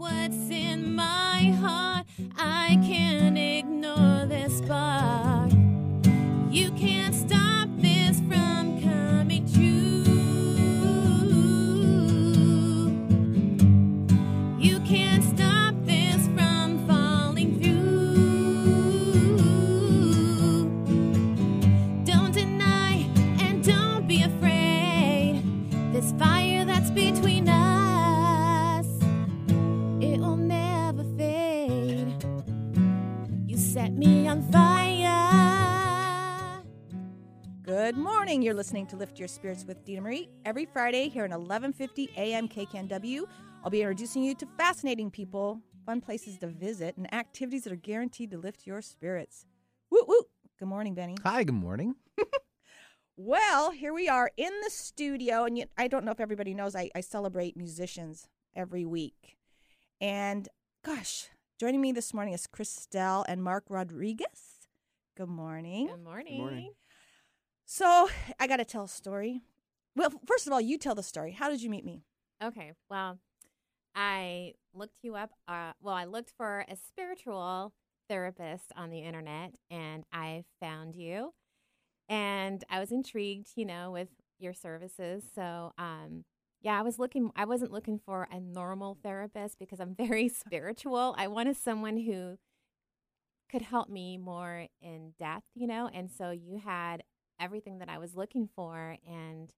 what's in my heart. I can't morning. You're listening to Lift Your Spirits with Dena Marie every Friday here at 11:50 a.m. KKNW. I'll be introducing you to fascinating people, fun places to visit, and activities that are guaranteed to lift your spirits. Woo woo. Good morning, Benny. Hi, good morning. Well, here we are in the studio, and yet I don't know if everybody knows I, I celebrate musicians every week. And gosh, joining me this morning is Christelle and Marc Rodriguez. Good morning. Good morning. morning. So I got to tell a story. Well, first of all, you tell the story. How did you meet me? Okay, well, I looked you up. Uh, well, I looked for a spiritual therapist on the internet and I found you. And I was intrigued, you know, with your services. So, um, yeah, I was looking, I wasn't looking for a normal therapist because I'm very spiritual. I wanted someone who could help me more in depth, you know, and so you had everything that I was looking for. And,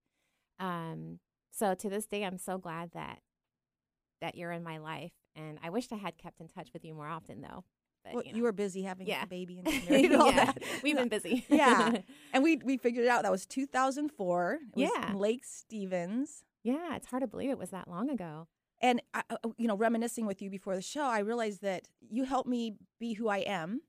um, so to this day, I'm so glad that that you're in my life, and I wished I had kept in touch with you more often, though. But well, you, you, were busy having Yeah. a baby and getting married and all Yeah, that. We've been busy. Yeah. And we we figured it out. That was 2004. It was Yeah. Lake Stevens. yeah. It's hard to believe it was that long ago. And I, I- you know, reminiscing with you before the show, I realized that you helped me be who I am.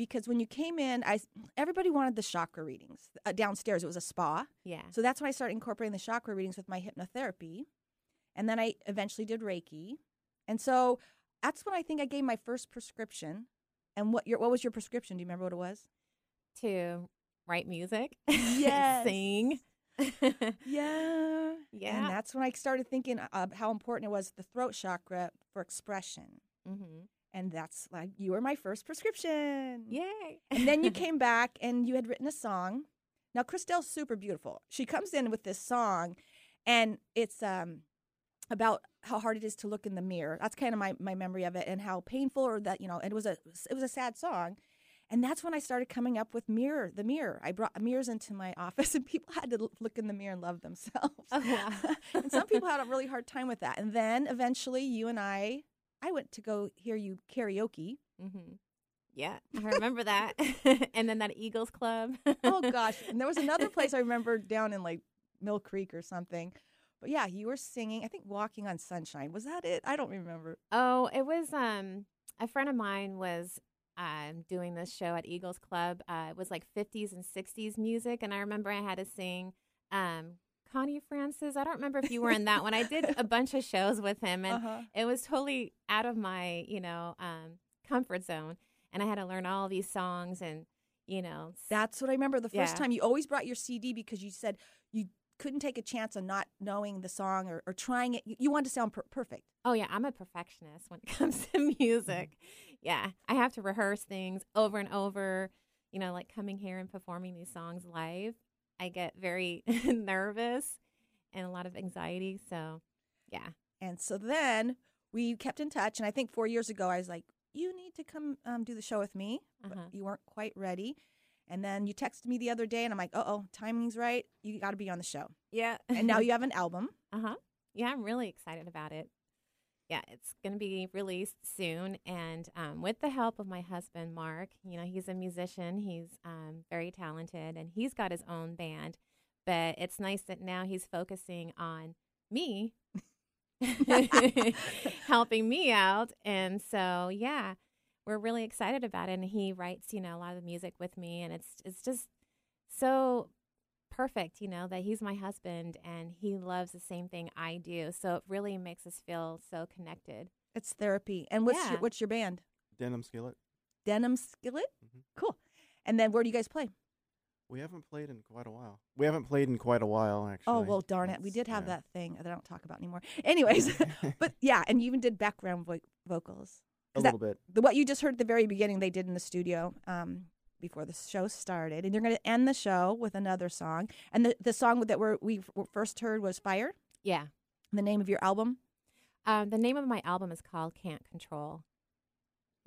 Because when you came in, I everybody wanted the chakra readings uh, downstairs. It was a spa, Yeah. so that's when I started incorporating the chakra readings with my hypnotherapy, and then I eventually did Reiki, and so that's when I think I gave my first prescription. And what your what was your prescription? Do you remember what it was? to write music, Yes. sing. Yeah. Yeah. And that's when I started thinking of how important it was the throat chakra for expression. hmm And that's like you were my first prescription. Yay! And then you came back and you had written a song. Now Christelle's super beautiful. She comes in with this song and it's um about how hard it is to look in the mirror. That's kind of my, my memory of it and how painful or that, you know, it was a it was a sad song. And that's when I started coming up with mirror, the mirror. I brought mirrors into my office and people had to look in the mirror and love themselves. Oh, wow. and some people had a really hard time with that. And then eventually you and I I went to go hear you karaoke. Mm-hmm. Yeah, I remember that. and then that Eagles Club. oh gosh. And there was another place I remember down in like Mill Creek or something. But yeah, you were singing, I think Walking on Sunshine. Was that it? I don't remember. Oh, it was um a friend of mine was um doing this show at Eagles Club. Uh, it was like 50s and 60s music, and I remember I had to sing um Connie Francis. I don't remember if you were in that one. I did a bunch of shows with him, and Uh-huh. it was totally out of my you know um comfort zone, and I had to learn all these songs and you know That's what I remember the first Yeah. time. You always brought your CD because you said you couldn't take a chance on not knowing the song or, or trying it. You, you wanted to sound per- perfect. Oh yeah, I'm a perfectionist when it comes to music. Yeah, I have to rehearse things over and over. You know, like coming here and performing these songs live, I get very nervous and a lot of anxiety. So, yeah. And so then we kept in touch. And I think four years ago, I was like, you need to come um, do the show with me. But Uh-huh. you weren't quite ready. And then you texted me the other day, and I'm like, uh oh, timing's right. You got to be on the show. Yeah. And now you have an album. uh huh. Yeah, I'm really excited about it. Yeah, it's going to be released soon. And um, with the help of my husband, Marc, you know, he's a musician, he's um, very talented, and he's got his own band. But it's nice that now he's focusing on me, helping me out. And so, yeah, we're really excited about it. And he writes, you know, a lot of the music with me. And it's, it's just so perfect, you know, that he's my husband and he loves the same thing I do. So it really makes us feel so connected. It's therapy. And what's Yeah. your what's your band? Denim skillet. Denim Skillet. Mhm. Cool. And then where do you guys play? We haven't played in quite a while. We haven't played in quite a while, actually. Oh well, darn it, we did have yeah. that thing that I don't talk about anymore. Anyways, but yeah, and you even did background vo- vocals. a 'cause that- little bit. The, what you just heard at the very beginning, they did in the studio um, before the show started, and you're going to end the show with another song. And the the song that we're, we first heard was "Fire." Yeah. The name of your album. Um, the name of my album is called Can't Control.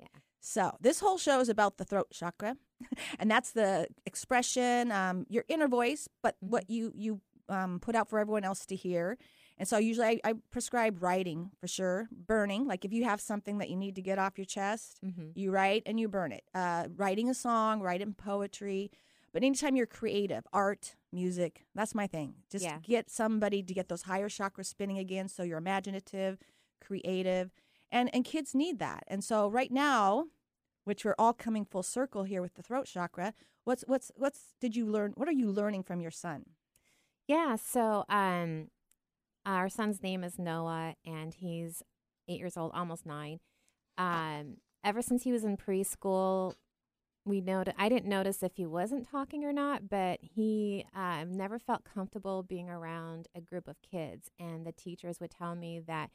Yeah. So this whole show is about the throat chakra, and that's the expression, um, your inner voice, but Mhm. what you you um, put out for everyone else to hear. And so usually I, I prescribe writing for sure, burning. Like if you have something that you need to get off your chest, Mm-hmm. you write and you burn it. Uh, writing a song, writing poetry, but anytime you're creative, art, music, that's my thing. Just Yeah. get somebody to get those higher chakras spinning again, so you're imaginative, creative, and and kids need that. And so right now, which we're all coming full circle here with the throat chakra, what's what's what's did you learn? What are you learning from your son? Yeah. So, um, our son's name is Noah, and he's eight years old, almost nine. Um, ever since he was in preschool, we noted I didn't notice if he wasn't talking or not, but he um, never felt comfortable being around a group of kids, and the teachers would tell me that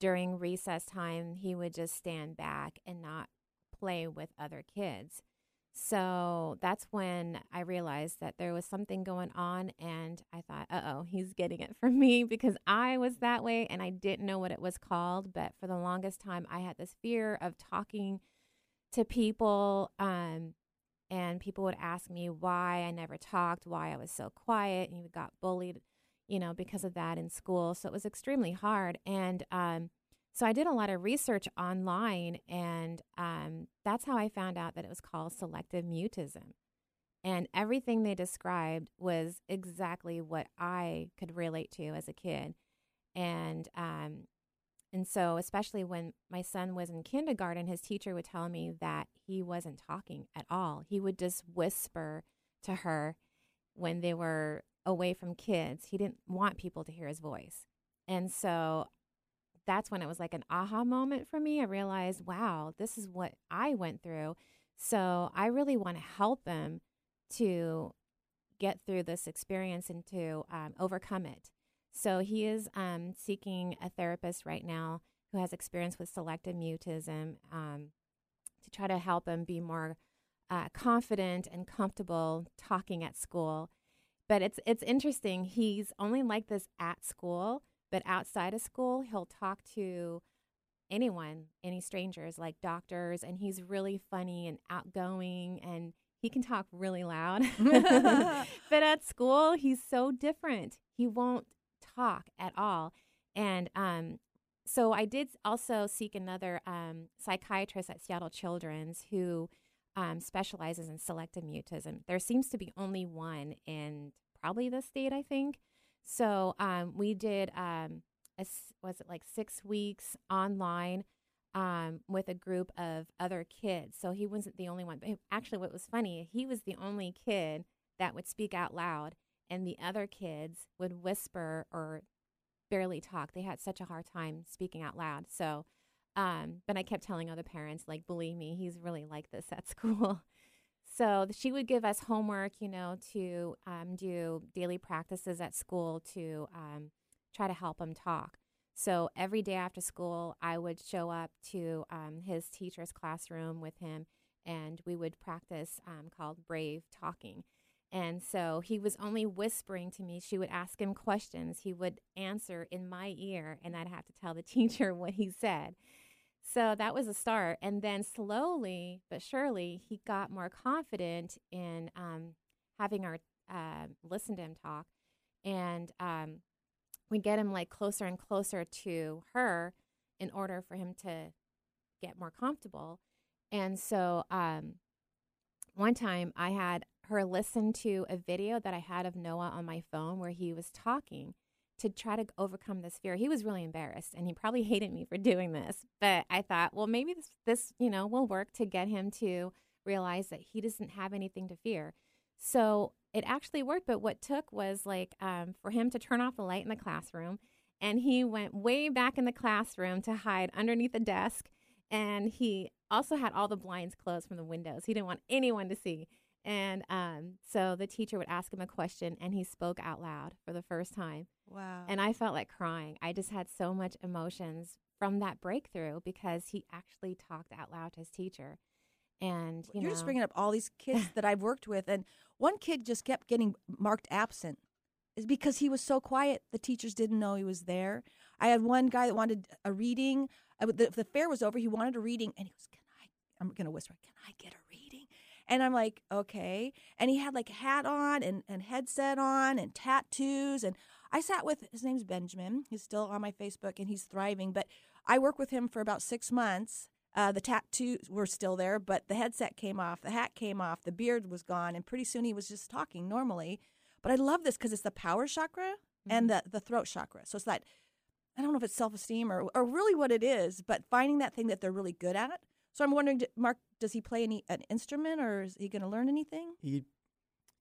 during recess time he would just stand back and not play with other kids. So that's when I realized that there was something going on, and I thought, uh oh, he's getting it from me because I was that way and I didn't know what it was called. But for the longest time, I had this fear of talking to people, um, and people would ask me why I never talked, why I was so quiet, and you got bullied, you know, because of that in school. So it was extremely hard. And um, so I did a lot of research online, and um, that's how I found out that it was called selective mutism. And everything they described was exactly what I could relate to as a kid. And um, and so, especially when my son was in kindergarten, his teacher would tell me that he wasn't talking at all. He would just whisper to her when they were away from kids. He didn't want people to hear his voice. And so that's when it was like an aha moment for me. I realized, wow, this is what I went through. So I really want to help him to get through this experience and to um, overcome it. So he is um, seeking a therapist right now who has experience with selective mutism um, to try to help him be more uh, confident and comfortable talking at school. But it's it's interesting. He's only like this at school, but outside of school, he'll talk to anyone, any strangers, like doctors, and he's really funny and outgoing, and he can talk really loud. but at school, he's so different. He won't talk at all, and um, so I did also seek another um, psychiatrist at Seattle Children's who um, specializes in selective mutism. There seems to be only one in probably the state, I think. So um, we did um, a was it like six weeks online um, with a group of other kids. So he wasn't the only one. But actually, what was funny, he was the only kid that would speak out loud, and the other kids would whisper or barely talk. They had such a hard time speaking out loud. So, um, but I kept telling other parents, like, believe me, he's really like this at school. So she would give us homework, you know, to um, do daily practices at school to um, try to help him talk. So every day after school, I would show up to um, his teacher's classroom with him, and we would practice um, called Brave Talking. And so he was only whispering to me. She would ask him questions. He would answer in my ear, and I'd have to tell the teacher what he said. So that was a start. And then slowly but surely, he got more confident in um, having our uh, listen to him talk. And um, we get him like closer and closer to her in order for him to get more comfortable. And so um, one time I had her listen to a video that I had of Noah on my phone where he was talking to try to overcome this fear. He was really embarrassed and he probably hated me for doing this. But I thought, well, maybe this, this you know, will work to get him to realize that he doesn't have anything to fear. So it actually worked. But what took was like um, for him to turn off the light in the classroom. And he went way back in the classroom to hide underneath the desk. And he also had all the blinds closed from the windows. He didn't want anyone to see. And um, so the teacher would ask him a question, and he spoke out loud for the first time. Wow. And I felt like crying. I just had so much emotions from that breakthrough because he actually talked out loud to his teacher. And you You're know, just bringing up all these kids that I've worked with, and one kid just kept getting marked absent. Is because he was so quiet, the teachers didn't know he was there. I had one guy that wanted a reading. I the, the fair was over. He wanted a reading, and he goes, "Can I?" I'm gonna whisper, "Can I get a reading?" And I'm like, "Okay." And he had like a hat on and and headset on and tattoos. And I sat with his name's Benjamin. He's still on my Facebook, and he's thriving. But I worked with him for about six months. Uh, the tattoos were still there, but the headset came off, the hat came off, the beard was gone, and pretty soon he was just talking normally. But I love this because it's the power chakra and the, the throat chakra. So it's that, I don't know if it's self esteem or, or really what it is, but finding that thing that they're really good at. So I'm wondering, Marc, does he play any an instrument or is he going to learn anything? He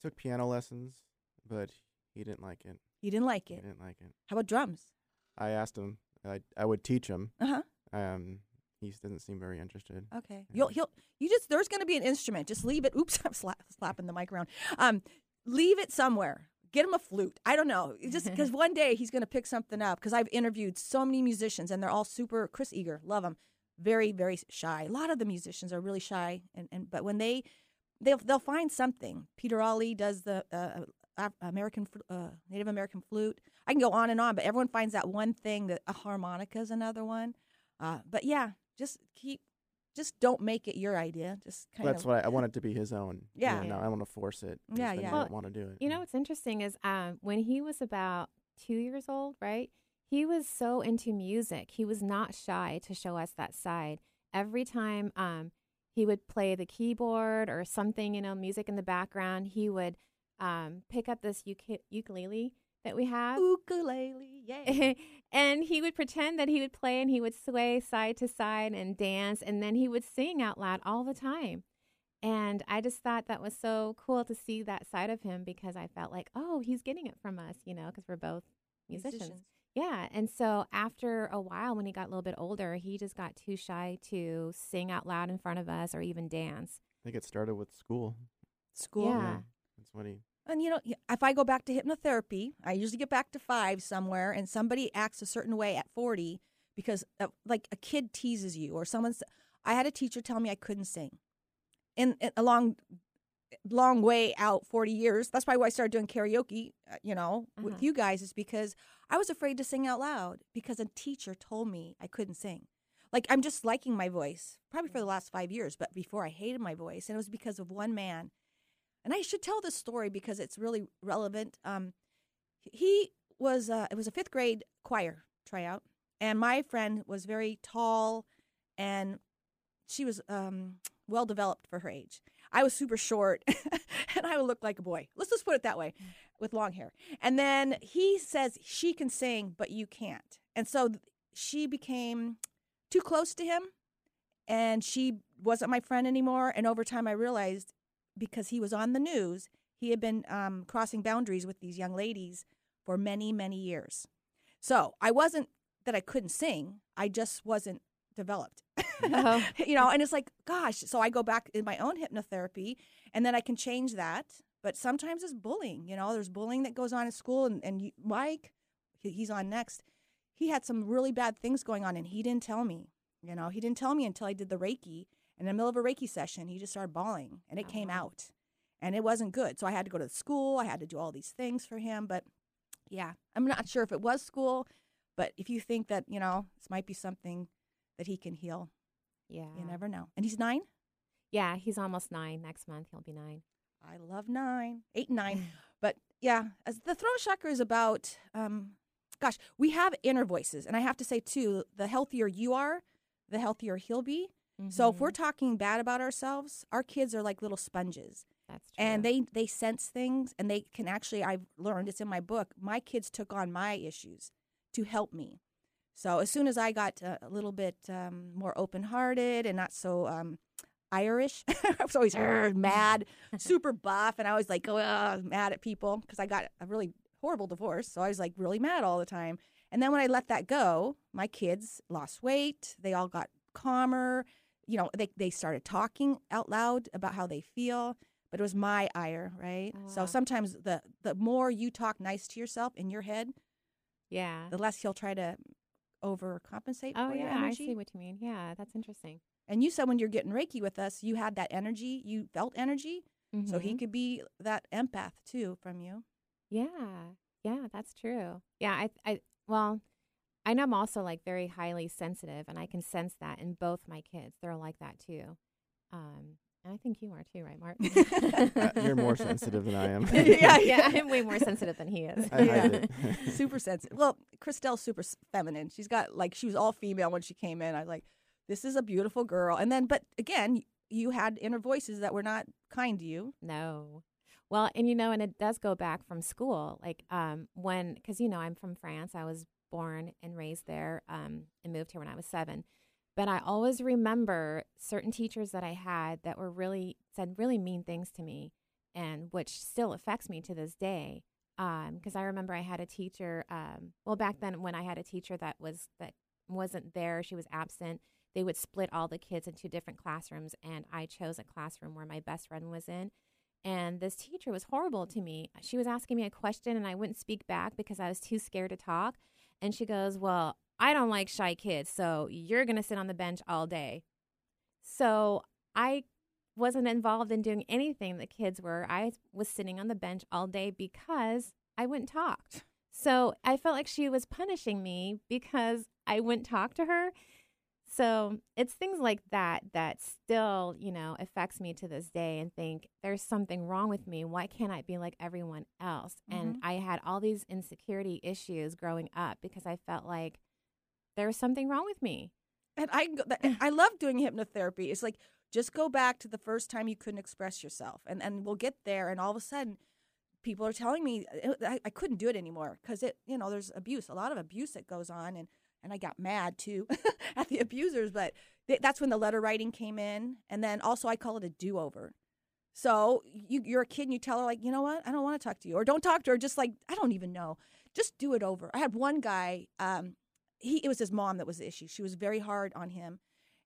took piano lessons, but he didn't like it. He didn't like it. He didn't like it. How about drums? I asked him. I I would teach him. Uh huh. Um, he s- didn't seem very interested. Okay. Yeah. You'll he'll you just there's going to be an instrument. Just leave it. Oops, I'm sla- slapping the mic around. Um, leave it somewhere. Get him a flute. I don't know. Just because one day he's going to pick something up. Because I've interviewed so many musicians and they're all super. Chris Eager, love him. Very very shy. A lot of the musicians are really shy, and and but when they they'll they'll find something. Peter Ali does the uh, American uh, Native American flute. I can go on and on, but everyone finds that one thing that a harmonica is another one. Uh, but yeah, just keep, just don't make it your idea. Just kind That's of. why I want it to be his own. Yeah. You know, I want to force it. Yeah, then yeah. he Well, won't want to do it. You know what's interesting is um, when he was about two years old, right? He was so into music. He was not shy to show us that side. Every time um, he would play the keyboard or something, you know, music in the background, he would um, pick up this uk- ukulele that we have. ukulele, yeah. and he would pretend that he would play and he would sway side to side and dance and then he would sing out loud all the time. And I just thought that was so cool to see that side of him because I felt like, oh, he's getting it from us, you know, because we're both musicians. Yeah. And so after a while, when he got a little bit older, he just got too shy to sing out loud in front of us or even dance. I think it started with school. School. Yeah. That's what he. And you know, if I go back to hypnotherapy, I usually get back to five somewhere, and somebody acts a certain way at 40 because, uh, like, a kid teases you, or someone's. I had a teacher tell me I couldn't sing. And, in a long, way out, 40 years. That's probably why I started doing karaoke, uh, you know, with Uh-huh. you guys, is because I was afraid to sing out loud because a teacher told me I couldn't sing. Like, I'm just liking my voice, probably for the last five years, but before I hated my voice. And it was because of one man and I should tell this story because it's really relevant. Um, he was uh, it was a fifth grade choir tryout, and my friend was very tall, and she was um, well developed for her age. I was super short, and I would look like a boy. Let's just put it that way, with long hair. And then he says she can sing, but you can't, and so she became too close to him, and she wasn't my friend anymore. And over time, I realized because he was on the news, he had been um, crossing boundaries with these young ladies for many, many years. So I wasn't that I couldn't sing, I just wasn't developed. Oh. you know, and it's like, gosh, so I go back in my own hypnotherapy and then I can change that. But sometimes it's bullying. You know, there's bullying that goes on in school. And, and you, Mike, he's on next, he had some really bad things going on and he didn't tell me. You know, he didn't tell me until I did the Reiki. In the middle of a Reiki session, he just started bawling and it came uh-huh. out. And it wasn't good. So I had to go to school. I had to do all these things for him. But yeah, I'm not sure if it was school. But if you think that, you know, this might be something that he can heal, Yeah. you never know. And he's nine? Yeah. He's almost nine. Next month, he'll be nine. I love nine, eight and nine. But yeah, as the throat chakra is about, um, gosh, we have inner voices. And I have to say, too, the healthier you are, the healthier he'll be. So if we're talking bad about ourselves, our kids are like little sponges. That's true. and they they sense things and they can actually i've learned it's in my book my kids took on my issues to help me so as soon as i got a little bit um, more open-hearted and not so um, irish i was always mad super buff and i was like "Ugh," mad at people because i got a really horrible divorce so i was like really mad all the time and then when i let that go my kids lost weight they all got calmer you know they, they started talking out loud about how they feel but it was my ire, right? Oh, So sometimes the the more you talk nice to yourself in your head, Yeah. the less he'll try to overcompensate Oh for your yeah, I see what you mean. Yeah, that's interesting. And you said when you're getting Reiki with us, you had that energy, you felt energy, so he Mhm. could be that empath too from you. Yeah. Yeah, that's true. Yeah, I I well, I know I'm also like very highly sensitive and I can sense that in both my kids. They're like that too. Um and I think you are too, right, Marc? Uh, you're more sensitive than I am. Yeah, yeah, I'm way more sensitive than he is. I hide it. super sensitive. Well, Christelle's super feminine. She's got like she was all female when she came in. I was like, this is a beautiful girl. And then, but again, you had inner voices that were not kind to you. No. Well, and you know, and it does go back from school. Like um, when, because you know, I'm from France. I was born and raised there um, and moved here when I was seven. But I always remember certain teachers that I had that were really said really mean things to me, and which still affects me to this day. Because I remember I had a teacher. Um, well, back then when I had a teacher that was that wasn't there, she was absent. They would split all the kids into different classrooms, and I chose a classroom where my best friend was in. And this teacher was horrible to me. She was asking me a question, and I wouldn't speak back because I was too scared to talk. And she goes, Well, I don't like shy kids, so you're going to sit on the bench all day. So I wasn't involved in doing anything the kids were. I was sitting on the bench all day because I wouldn't talk. So I felt like she was punishing me because I wouldn't talk to her. So it's things like that that still, you know, affects me to this day and think there's something wrong with me. Why can't I be like everyone else? And mm-hmm. I had all these insecurity issues growing up because I felt like there was something wrong with me. And I go- that- I love doing hypnotherapy. It's like just go back to the first time you couldn't express yourself, and and we'll get there. And all of a sudden, people are telling me uh, I, I couldn't do it anymore because it you know there's abuse, a lot of abuse that goes on, and and I got mad too at the abusers. But th- that's when the letter writing came in, and then also I call it a do over. So you, you're a kid and you tell her like, you know what, I don't want to talk to you, or don't talk to her. Just like I don't even know, just do it over. I had one guy. Um, he it was his mom that was the issue. She was very hard on him,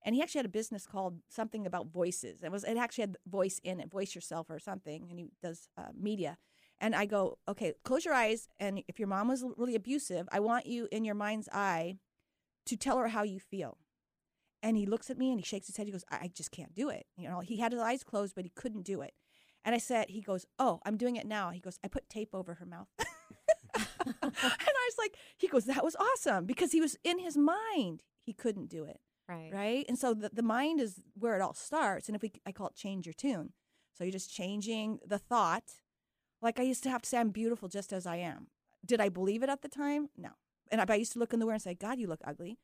and he actually had a business called something about voices. It was it actually had voice in it, voice yourself or something, and he does uh, media. And I go, okay, close your eyes, and if your mom was really abusive, I want you in your mind's eye to tell her how you feel. And he looks at me and he shakes his head. He goes, I I just can't do it. You know, he had his eyes closed, but he couldn't do it. And I said, he goes, oh, I'm doing it now. He goes, I put tape over her mouth. and was like, he goes, that was awesome because he was in his mind. He couldn't do it. Right. Right. And so the, the mind is where it all starts. And if we, I call it change your tune. So you're just changing the thought. Like I used to have to say, I'm beautiful just as I am. Did I believe it at the time? No. And I, I used to look in the mirror and say, God, you look ugly.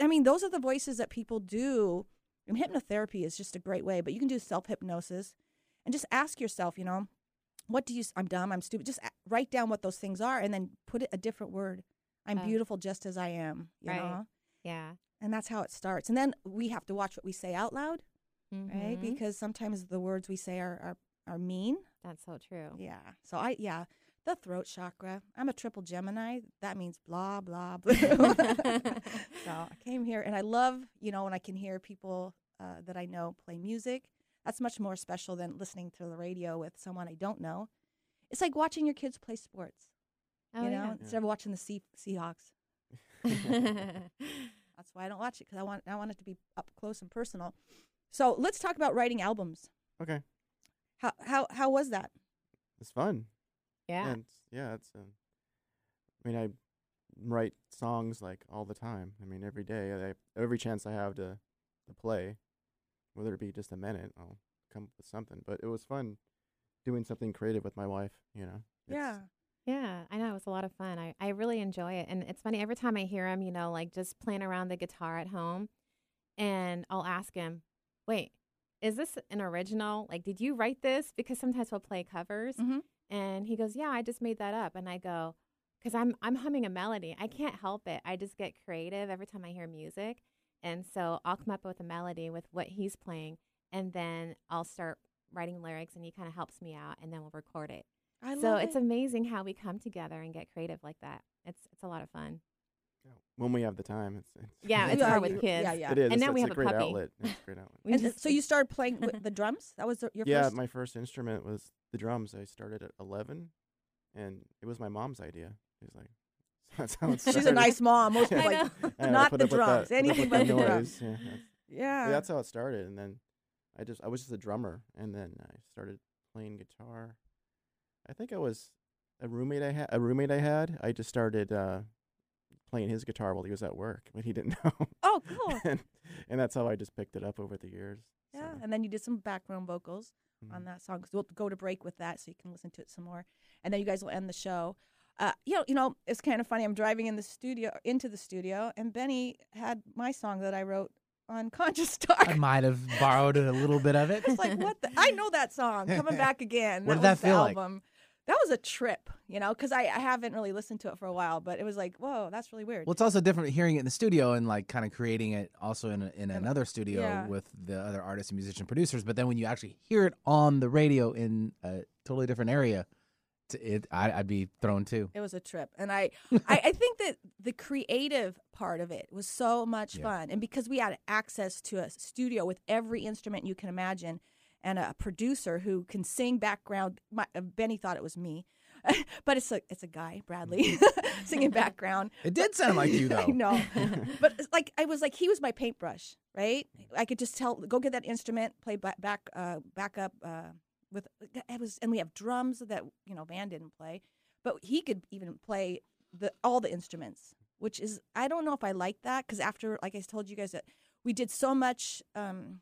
I mean, those are the voices that people do. And hypnotherapy is just a great way, but you can do self hypnosis and just ask yourself, you know, what do you, i'm dumb, I'm stupid. Just write down what those things are and then put it a different word. I'm Oh. beautiful just as I am, you Right. know? Yeah. And that's how it starts. And then we have to watch what we say out loud, right? Mhm. Because sometimes the words we say are, are, are mean. That's so true. Yeah. So I, yeah, the throat chakra. I'm a triple Gemini. That means blah, blah, blah. so I came here and I love, you know, when I can hear people uh, that I know play music. That's much more special than listening to the radio with someone I don't know. It's like watching your kids play sports, Oh, you know, yeah. instead of watching the sea- Seahawks. That's why I don't watch it because I want I want it to be up close and personal. So let's talk about writing albums. okay, How how how was that? it's fun. yeah. And yeah, it's. Uh, I mean, I write songs like all the time. I mean, every day, I, every chance I have to to play, whether it be just a minute, I'll come up with something. But it was fun doing something creative with my wife. You know. It's- yeah. Yeah, I know. It was a lot of fun. I, I really enjoy it. And it's funny, every time I hear him, you know, like just playing around the guitar at home, and I'll ask him, wait, is this an original? Like, did you write this? Because sometimes we'll play covers. Mhm. And he goes, yeah, I just made that up. And I go, because I'm, I'm humming a melody. I can't help it. I just get creative every time I hear music. And so I'll come up with a melody with what he's playing. And then I'll start writing lyrics, and he kind of helps me out, and then we'll record it I so love it's amazing how we come together and get creative like that. It's it's a lot of fun. when we have the time. It's, it's Yeah, it's hard with kids. yeah, yeah. It is. And it's, now we have a a great puppy. outlet. It's a great outlet. We And just- so you started playing with the drums? That was the- your yeah, first? my first instrument was the drums. I started at 11, and it was my mom's idea. She's like, that's how it started. She's a nice mom. Most people like, not the with that- drums, anything but the drums. Yeah, that's, yeah. that's how it started. And then I just I was just a drummer, and then I started playing guitar. I think I was a roommate I had. A roommate I had. I just started uh, playing his guitar while he was at work, but he didn't know. oh, cool. and, and that's how I just picked it up over the years. Yeah, so, and then you did some background vocals on mhm. that song. So we'll go to break with that, so you can listen to it some more, and then you guys will end the show. Uh, you know, you know, it's kind of funny. I'm driving in the studio into the studio, and Benny had my song that I wrote on Conscious Star. I might have borrowed a little bit of it. It's like what? The, I know that song. Coming back again. What did was that feel like? album. That was a trip, you know, because I, I haven't really listened to it for a while, but it was like, whoa, that's really weird. Well, it's also different hearing it in the studio and like kind of creating it also in a, in another studio yeah. with the other artists and musician producers. But then when you actually hear it on the radio in a totally different area, it I, I'd be thrown too. It was a trip, and I, I, I think that the creative part of it was so much Yeah. fun, and because we had access to a studio with every instrument you can imagine, and a producer who can sing background. My, uh, Benny thought it was me, but it's a it's a guy, Bradley, singing background. It did sound like you though. no, but like I was like he was my paintbrush, right? I could just tell, go get that instrument, play back back uh, back up uh, with it was, and we have drums that you know Van didn't play, but he could even play the all the instruments, which is I don't know if I like that because after like I told you guys that we did so much um,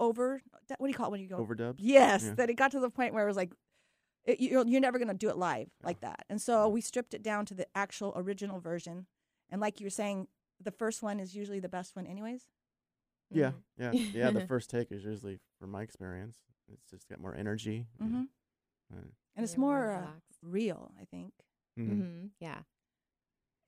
over what do you call it when you go overdubs. Yes, Yeah. that it got to the point where it was like, it, you're, you're never going to do it live like that. And so we stripped it down to the actual original version. And like you were saying, the first one is usually the best one, anyways. Yeah, Mhm. yeah, yeah. The first take is usually, from my experience, it's just got more energy. Mm-hmm. And it's more more uh, real, I think. mhm. Mm-hmm. Yeah.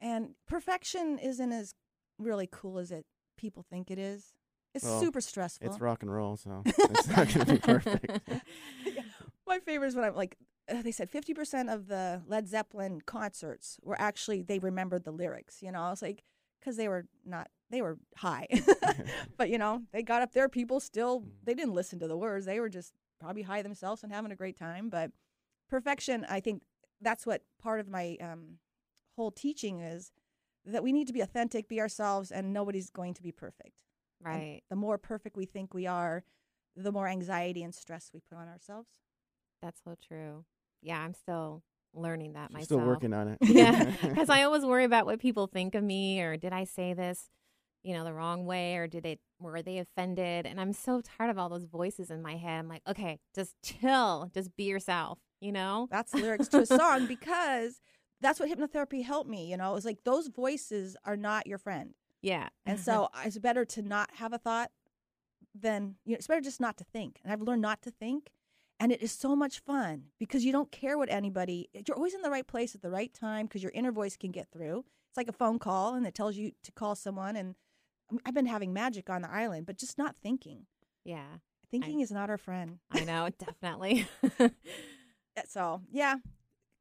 And perfection isn't as really cool as it people think it is. It's Well, super stressful. It's rock and roll, so it's not going to be perfect. My favorite is when I'm like, uh, they said 50% of the Led Zeppelin concerts were actually, they remembered the lyrics. You know, I was like, because they were not, they were high. but, you know, they got up there, people still, Mm. they didn't listen to the words. They were just probably high themselves and having a great time. But perfection, I think that's what part of my um, whole teaching is that we need to be authentic, be ourselves, and nobody's going to be perfect. And Right. the more perfect we think we are, the more anxiety and stress we put on ourselves. That's so true. Yeah, I'm still learning that She's myself. still working on it. yeah, because I always worry about what people think of me, or did I say this, you know, the wrong way, or did it were they offended? And I'm so tired of all those voices in my head. I'm like, okay, just chill, just be yourself. You know? That's lyrics to a song because that's what hypnotherapy helped me. You know, it was like those voices are not your friend. Yeah. And so it's better to not have a thought than, you know, it's better just not to think. And I've learned not to think. And it is so much fun because you don't care what anybody, you're always in the right place at the right time because your inner voice can get through. It's like a phone call and it tells you to call someone. And I mean, I've been having magic on the island, but just not thinking. yeah, Thinking is not our friend. I know definitely. Uh, So yeah,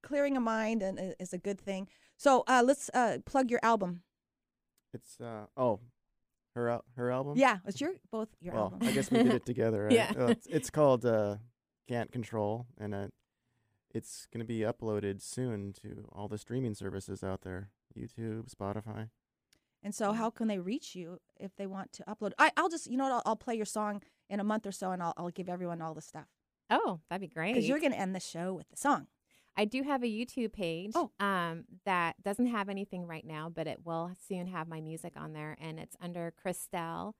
clearing a mind and i- is a good thing. So uh, let's uh, plug your album. It's uh oh, her her album. Yeah, it's your both your well, album. I guess we did it together. Right? Yeah. Uh, it's, it's called uh, Can't Control, and uh, it's going to be uploaded soon to all the streaming services out there: YouTube, Spotify. And so, how can they reach you if they want to upload? I, I'll just, you know, what, I'll, I'll play your song in a month or so, and I'll, I'll give everyone all the stuff oh, that'd be great. because you're going to end the show with the song. I do have a YouTube page Oh. um, that doesn't have anything right now, but it will soon have my music on there, and it's under Christelle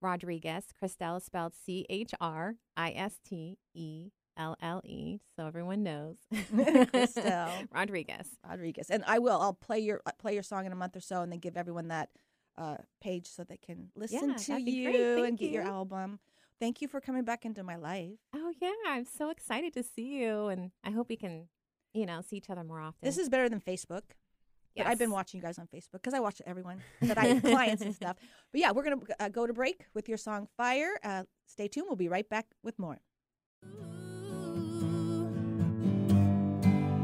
Rodriguez. Christelle is spelled C H R I S T E L L E, so everyone knows. Christelle. Rodriguez. Rodriguez, and I will. I'll play your uh, play your song in a month or so, and then give everyone that uh, page so they can listen Yeah, to you and get your album. Thank you for coming back into my life. Oh yeah, I'm so excited to see you, and I hope we can, you know, see each other more often. This is better than Facebook. But I've been watching you guys on Facebook because I watch everyone that I clients and stuff. But yeah, we're gonna uh, go to break with your song "Fire." Uh, stay tuned. We'll be right back with more.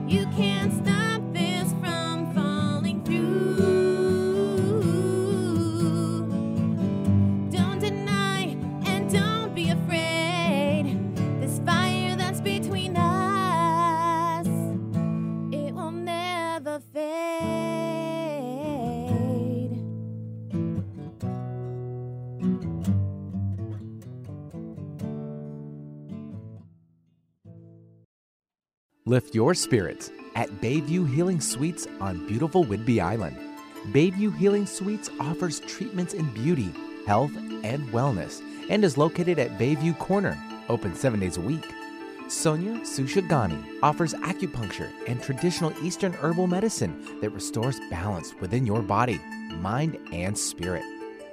You Lift your spirits at Bayview Healing Suites on beautiful Whidbey Island. Bayview Healing Suites offers treatments in beauty, health, and wellness and is located at Bayview Corner, open seven days a week. Sonia Sushagani offers acupuncture and traditional Eastern herbal medicine that restores balance within your body, mind, and spirit.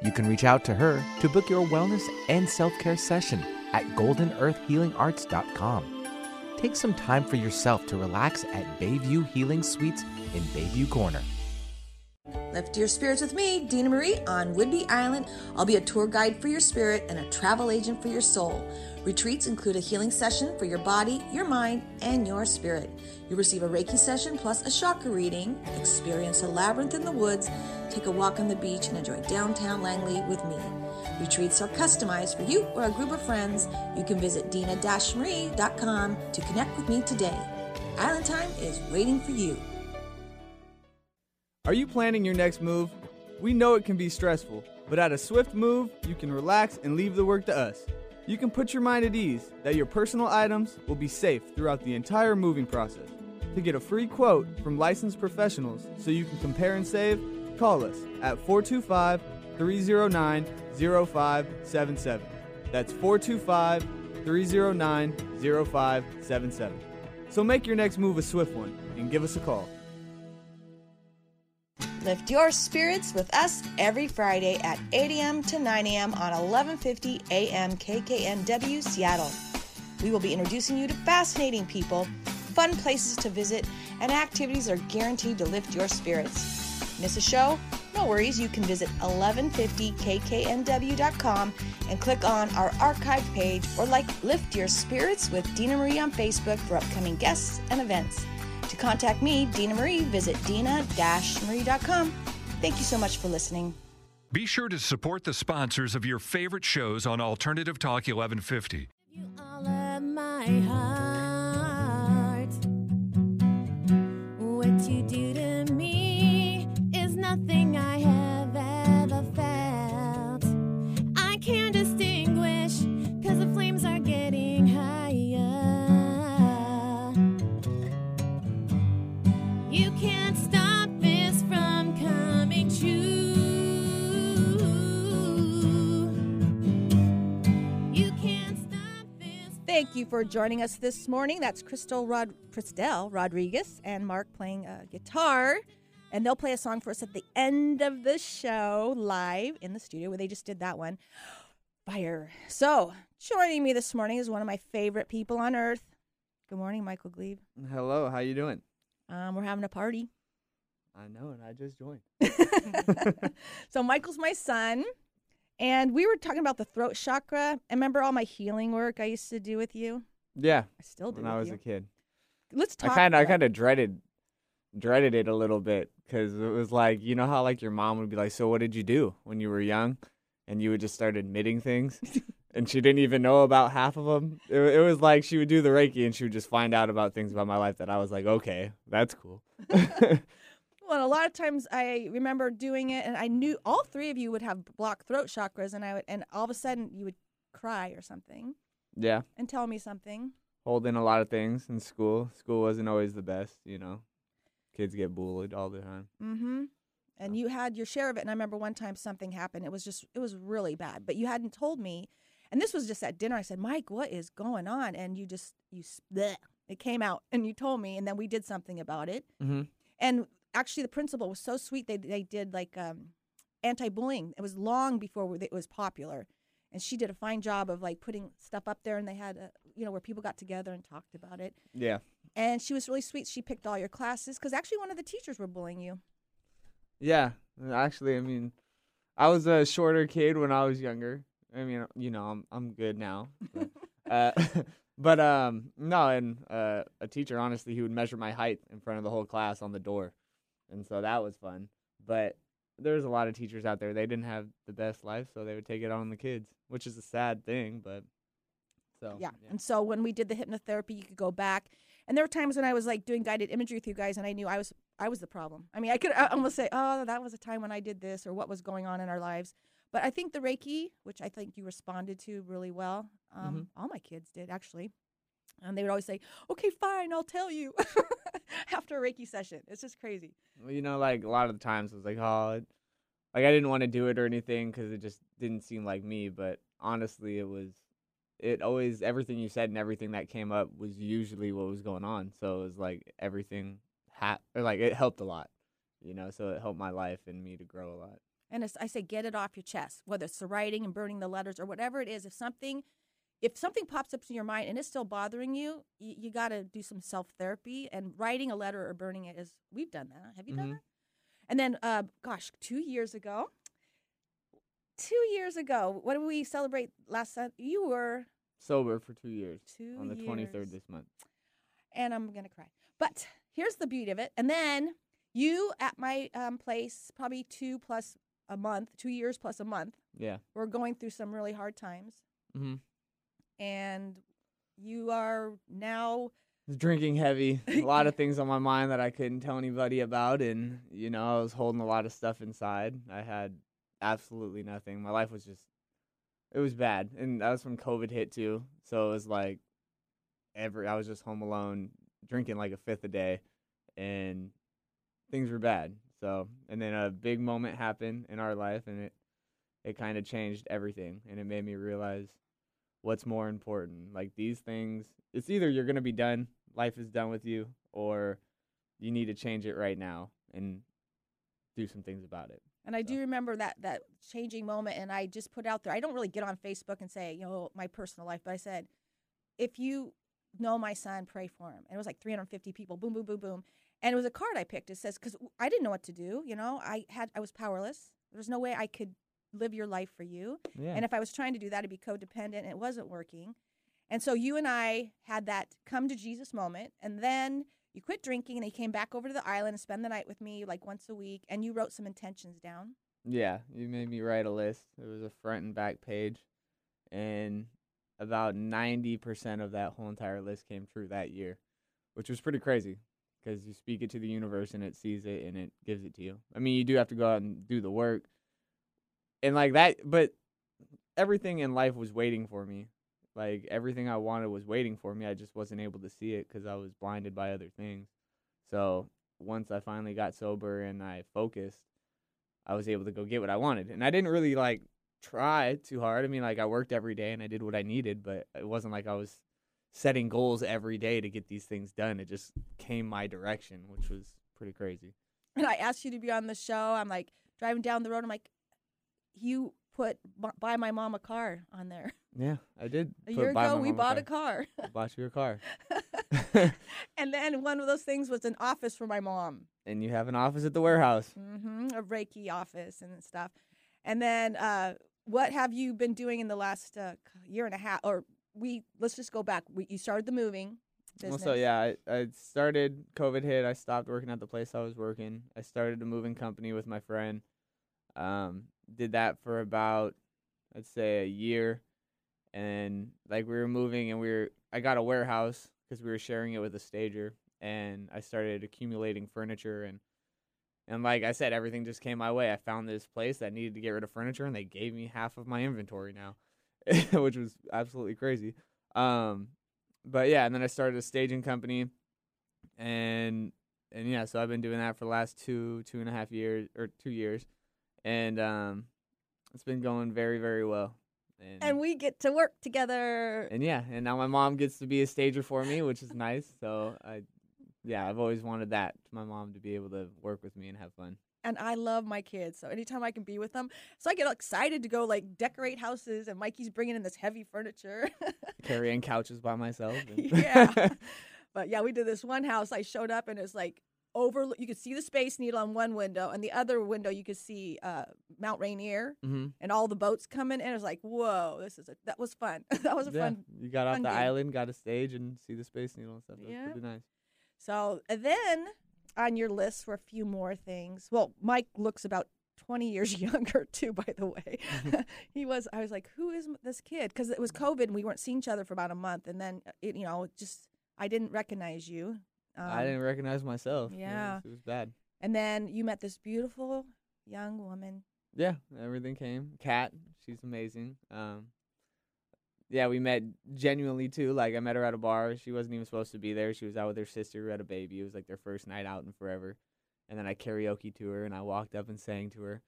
You can reach out to her to book your wellness and self care session at goldenearthhealingarts.com. Take some time for yourself to relax at Bayview Healing Suites in Bayview Corner. Lift your spirits with me, Dena Marie, on Whidbey Island. I'll be a tour guide for your spirit and a travel agent for your soul. Retreats include a healing session for your body, your mind, and your spirit. You'll receive a Reiki session plus a chakra reading, experience a labyrinth in the woods, take a walk on the beach, and enjoy downtown Langley with me. Retreats are customized for you or a group of friends. You can visit dina-marie.com to connect with me today. Island Time is waiting for you. Are you planning your next move? We know it can be stressful, but at a swift move, you can relax and leave the work to us. You can put your mind at ease that your personal items will be safe throughout the entire moving process. To get a free quote from licensed professionals so you can compare and save, call us at 425 309 0577. That's 425 309 0577. So make your next move a swift one and give us a call. Lift your spirits with us every Friday at 8 a.m. to 9 a.m. on 1150 AM KKNW Seattle. We will be introducing you to fascinating people, fun places to visit, and activities are guaranteed to lift your spirits. Miss a show? No worries, you can visit 1150kknw.com and click on our archive page or like Lift Your Spirits with Dena Marie on Facebook for upcoming guests and events. To contact me, Dina Marie, visit dina-marie.com. Thank you so much for listening. Be sure to support the sponsors of your favorite shows on Alternative Talk 1150. Thank you for joining us this morning. That's Crystal Rod- Christelle Rodriguez and Marc playing uh, guitar. And they'll play a song for us at the end of the show live in the studio where they just did that one. Fire. So, joining me this morning is one of my favorite people on earth. Good morning, Michael Gleave. Hello, how you doing? Um, we're having a party. I know, and I just joined. so Michael's my son, and we were talking about the throat chakra. And remember all my healing work I used to do with you? Yeah, I still do. when I was you. a kid. Let's talk. I kind of, I kind of dreaded, dreaded it a little bit because it was like, you know how like your mom would be like, "So what did you do when you were young?" And you would just start admitting things, and she didn't even know about half of them. It, it was like she would do the Reiki, and she would just find out about things about my life that I was like, "Okay, that's cool." Well, a lot of times I remember doing it, and I knew all three of you would have blocked throat chakras, and I would, and all of a sudden you would cry or something yeah, and tell me something. hold in a lot of things in school. School wasn't always the best, you know. Kids get bullied all the time. Mm-hmm. And you had your share of it. And I remember one time something happened. It was just, it was really bad. But you hadn't told me. And this was just at dinner. I said, Mike, what is going on? And you just, you, bleh, it came out and you told me. And then we did something about it. Mm-hmm. And actually, the principal was so sweet. They, they did like um, anti bullying. It was long before it was popular. And she did a fine job of like putting stuff up there. And they had, a, you know, where people got together and talked about it. Yeah. And she was really sweet. She picked all your classes because actually one of the teachers were bullying you. Yeah, actually, I mean, I was a shorter kid when I was younger. I mean, you know, I'm I'm good now. But, uh, but um, no, and uh, a teacher, honestly, he would measure my height in front of the whole class on the door, and so that was fun. But there's a lot of teachers out there; they didn't have the best life, so they would take it on the kids, which is a sad thing. But so yeah. And so when we did the hypnotherapy, you could go back. And there were times when I was like doing guided imagery with you guys, and I knew I was I was the problem. I mean, I could almost say, "Oh, that was a time when I did this," or what was going on in our lives. But I think the Reiki, which I think you responded to really well, um, all my kids did actually. And they would always say, "Okay, fine, I'll tell you." After a Reiki session, it's just crazy. Well, you know, like a lot of the times, I was like, oh, it, like I didn't want to do it or anything because it just didn't seem like me. But honestly, it was. It always everything you said and everything that came up was usually what was going on. So it was like everything had or like it helped a lot, you know. So it helped my life and me to grow a lot. And I say, get it off your chest, whether it's the writing and burning the letters or whatever it is. If something, if something pops up in your mind and it's still bothering you, you, you got to do some self therapy. And writing a letter or burning it is, we've done that. Have you done Mhm. that? And then, uh, gosh, two years ago, two years ago, what did we celebrate last Sunday? You were Sober for two years two on the twenty third this month. and I'm gonna cry. But here's the beauty of it. And then you at my um, place, probably two plus a month, two years plus a month. Yeah. We're going through some really hard times, Mm-hmm. and you are now. drinking heavy. A lot of things on my mind that I couldn't tell anybody about, and you know, I was holding a lot of stuff inside. I had absolutely nothing. My life was just, it was bad, and that was when COVID hit too. So it was like, every I was just home alone, drinking like a fifth a day, and things were bad. So, and then a big moment happened in our life, and it, it kind of changed everything, and it made me realize what's more important. Like these things, it's either you're gonna be done, life is done with you, or you need to change it right now and do some things about it. And I do remember that that changing moment, and I just put out there. I don't really get on Facebook and say, you know, my personal life, but I said, if you know my son, pray for him. And it was like 350 people. Boom, boom, boom, boom. And it was a card I picked. It says because I didn't know what to do. You know, I had I was powerless. There was no way I could live your life for you. Yeah. And if I was trying to do that, I'd be codependent, and it wasn't working. And so you and I had that come to Jesus moment, and then you quit drinking, and you came back over to the island and spend the night with me like once a week, and you wrote some intentions down. Yeah, you made me write a list. It was a front and back page, and about ninety percent of that whole entire list came true that year, which was pretty crazy because you speak it to the universe and it sees it and it gives it to you. I mean, you do have to go out and do the work, and like that, but everything in life was waiting for me. Like everything I wanted was waiting for me. I just wasn't able to see it because I was blinded by other things. So once I finally got sober and I focused, I was able to go get what I wanted. And I didn't really like try too hard. I mean, like I worked every day and I did what I needed, but it wasn't like I was setting goals every day to get these things done. It just came my direction, which was pretty crazy. And I asked you to be on the show. I'm like driving down the road. I'm like, you put buy my mom a car on there. Yeah, I did. A year ago, we bought a car. car. Bought you a car. and then one of those things was an office for my mom. and you have an office at the warehouse. Mm-hmm, a Reiki office and stuff. And then, uh, what have you been doing in the last uh, year and a half? Or we let's just go back. We, you started the moving business. Also, yeah, I, I started COVID hit. I stopped working at the place I was working. I started a moving company with my friend. Um, did that for about, I'd say, a year, and like we were moving, and we were. I got a warehouse because we were sharing it with a stager, and I started accumulating furniture and. And like I said, everything just came my way. I found this place that needed to get rid of furniture, and they gave me half of my inventory now, which was absolutely crazy. Um, but yeah, and then I started a staging company, and and yeah, so I've been doing that for the last two two and a half years or two years, and um, it's been going very very well. And and we get to work together. and yeah, and now my mom gets to be a stager for me, which is nice. So I, yeah, I've always wanted that my mom to be able to work with me and have fun. And I love my kids. So anytime I can be with them, so I get excited to go like decorate houses. And Mikey's bringing in this heavy furniture. Carrying couches by myself. and- yeah, but yeah, we did this one house. I showed up and it's like over. You could see the Space Needle on one window, and the other window you could see uh, Mount Rainier hmm and all the boats coming. And it was like, whoa, this is a, that was fun. that was a yeah, fun. you got off the game. island, got a stage, and see the space needle and stuff. That's Yeah. pretty nice. So and then on your list were a few more things. Well, Mike looks about 20 years younger too, by the way. he was, I was like, who is this kid? Because it was COVID and we weren't seeing each other for about a month. And then, uh, it, you know, just, I didn't recognize you. Um, I didn't recognize myself. Yeah. was- it was bad. And then you met this beautiful young woman. Yeah, everything came. Kat, she's amazing. Um, yeah, we met genuinely too. Like I met her at a bar. She wasn't even supposed to be there. She was out with her sister who had a baby. It was like their first night out in forever. And then I karaoke to her and I walked up and sang to her.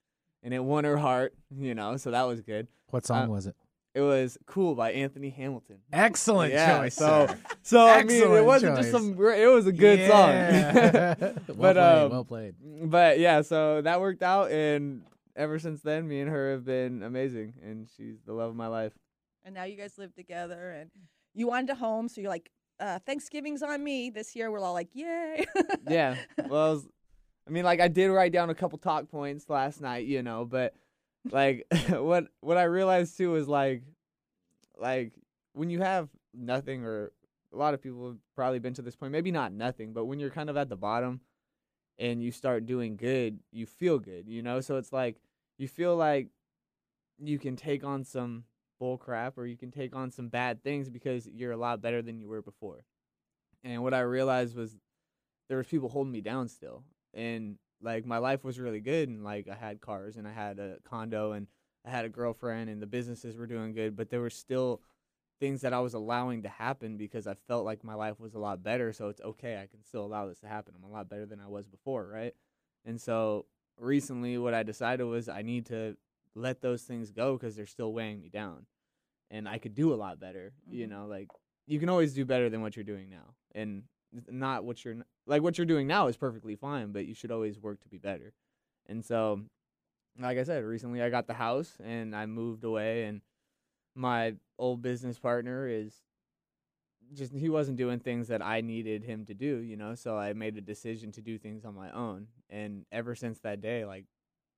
And it won her heart, you know, so that was good. What song Uh, was it? It was Cool by Anthony Hamilton. Excellent yeah, choice. so sir. so I mean it wasn't just some it was a good Yeah. song. well But, played. um, well played. but yeah, so that worked out and ever since then me and her have been amazing and she's the love of my life. And now you guys live together, and you wanted a home, so you're like, uh, Thanksgiving's on me this year. We're all like, yay! yeah. Well, I, was, I mean, like I did write down a couple talk points last night, you know, but like what what I realized too is like like when you have nothing or a lot of people have probably been to this point, maybe not nothing, but when you're kind of at the bottom and you start doing good, you feel good, you know? So it's like you feel like you can take on some bull crap or you can take on some bad things because you're a lot better than you were before. And what I realized was there was people holding me down still. And like my life was really good and like i had cars and i had a condo and i had a girlfriend and the businesses were doing good but there were still things that i was allowing to happen because i felt like my life was a lot better. So it's okay i can still allow this to happen. I'm a lot better than i was before right? And so recently what i decided was i need to let those things go because they're still weighing me down and i could do a lot better you Mhm. know like you can always do better than what you're doing now and not what you're like what you're doing now is perfectly fine but you should always work to be better and so like i said recently i got the house and i moved away and my old business partner is just he wasn't doing things that i needed him to do you know so i made a decision to do things on my own and ever since that day like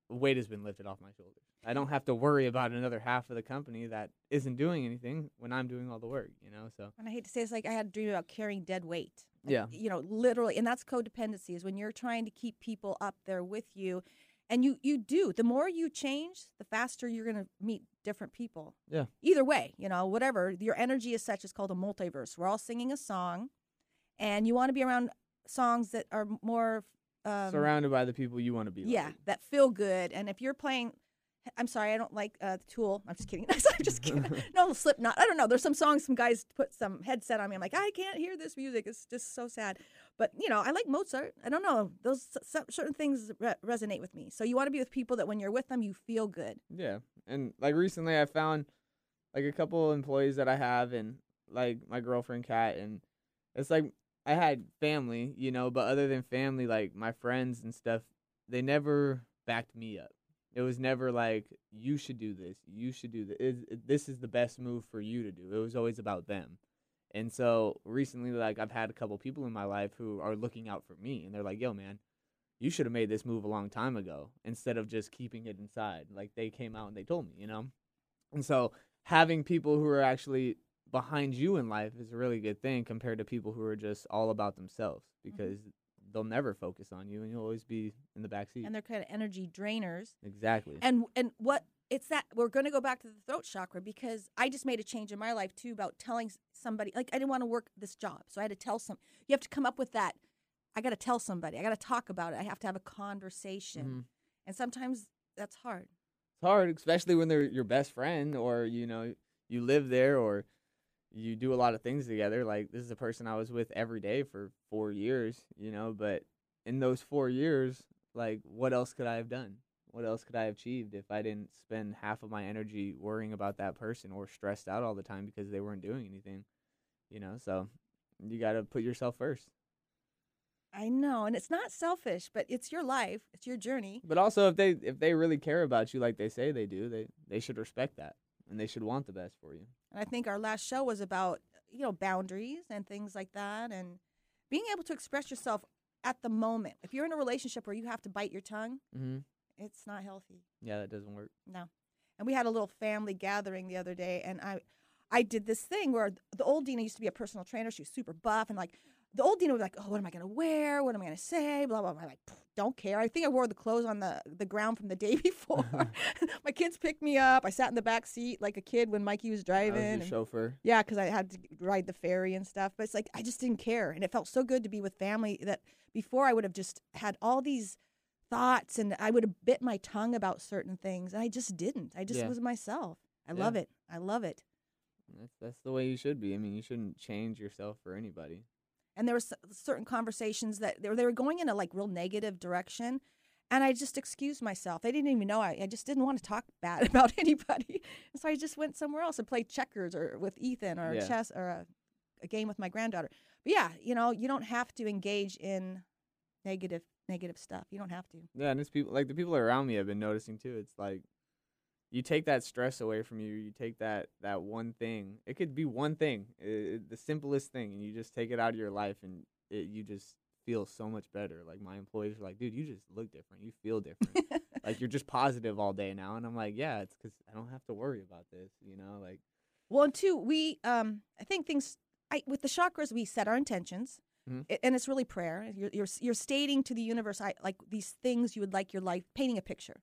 weight has been lifted off my shoulders i don't have to worry about another half of the company that isn't doing anything when i'm doing all the work you know so and I hate to say it's like I had a dream about carrying dead weight. Like, Yeah. You know, literally, and that's codependency is when you're trying to keep people up there with you, and you you do. The more you change, the faster you're going to meet different people. Yeah. Either way, you know, whatever your energy is such, it's called a multiverse. We're all singing a song, and you want to be around songs that are more. Um, surrounded by the people you want to be yeah, like. that feel good. And if you're playing, I'm sorry, I don't like uh, Tool. I'm just kidding. I'm just kidding. no, Slipknot. I don't know. There's some songs. Some guys put some headset on me. I'm like, I can't hear this music. It's just so sad. But you know, I like Mozart. I don't know. Those s- certain things re- resonate with me. So you want to be with people that when you're with them, you feel good. Yeah, and like recently, I found like a couple employees that I have, and like my girlfriend Kat, and it's like I had family, you know, but other than family, like my friends and stuff, they never backed me up. It was never like you should do this, you should do this. It, this is the best move for you to do. It was always about them. And so recently, like I've had a couple people in my life who are looking out for me, and they're like, "Yo, man, you should have made this move a long time ago instead of just keeping it inside. Like they came out and they told me, you know? And so having people who are actually behind you in life is a really good thing compared to people who are just all about themselves mm-hmm. because they'll never focus on you and you'll always be in the back seat. And they're kind of energy drainers. exactly. And and what it's that we're going to go back to the throat chakra because I just made a change in my life too about telling somebody like I didn't want to work this job, so I had to tell some. You have to come up with that. I got to tell somebody. I got to talk about it. I have to have a conversation, Mhm. and sometimes that's hard. It's hard, especially when they're your best friend or, you know, you live there or you do a lot of things together. Like this is a person I was with every day for four years, you know, but in those four years, like what else could I have done? What else could I have achieved if I didn't spend half of my energy worrying about that person or stressed out all the time because they weren't doing anything? You know, so you got to put yourself first. I know, and it's not selfish, but it's your life. It's your journey. But also if they if they really care about you like they say they do, they they should respect that and they should want the best for you. And I think our last show was about, you know, boundaries and things like that and being able to express yourself at the moment. If you're in a relationship where you have to bite your tongue, Mhm. it's not healthy. Yeah, that doesn't work. No. And we had a little family gathering the other day and I I did this thing where the old Dena used to be a personal trainer. She was super buff and like the old Dena was like, "Oh, what am I going to wear? What am I going to say?" Blah blah blah. I'm like, "Don't care." I think I wore the clothes on the the ground from the day before. My kids picked me up. I sat in the back seat like a kid when Mikey was I driving. was your and- chauffeur. yeah, because I had to ride the ferry and stuff. But it's like I just didn't care, and it felt so good to be with family that before I would have just had all these thoughts, and I would have bit my tongue about certain things, and I just didn't. I just Yeah. was myself. I Yeah. love it. I love it. That's that's the way you should be. I mean, you shouldn't change yourself for anybody. And there were certain conversations that they were, they were going in a like real negative direction and i just excused myself they didn't even know i, I just didn't want to talk bad about anybody so i just went somewhere else and played checkers or with ethan or Yeah. chess or a, a game with my granddaughter but yeah you know you don't have to engage in negative negative stuff you don't have to Yeah, and it's people like the people around me have been noticing too. It's like you take that stress away from you. You take that that one thing. It could be one thing, i the simplest thing, and you just take it out of your life, and it, you just feel so much better. Like my employees are like, "Dude, you just look different. You feel different. like you're just positive all day now." And I'm like, "Yeah, it's because I don't have to worry about this. You know, like Well, and two, we um, I think things I, with the chakras, we set our intentions, Mhm. And it's really prayer. You're, you're you're stating to the universe, I like these things you would like your life, painting a picture.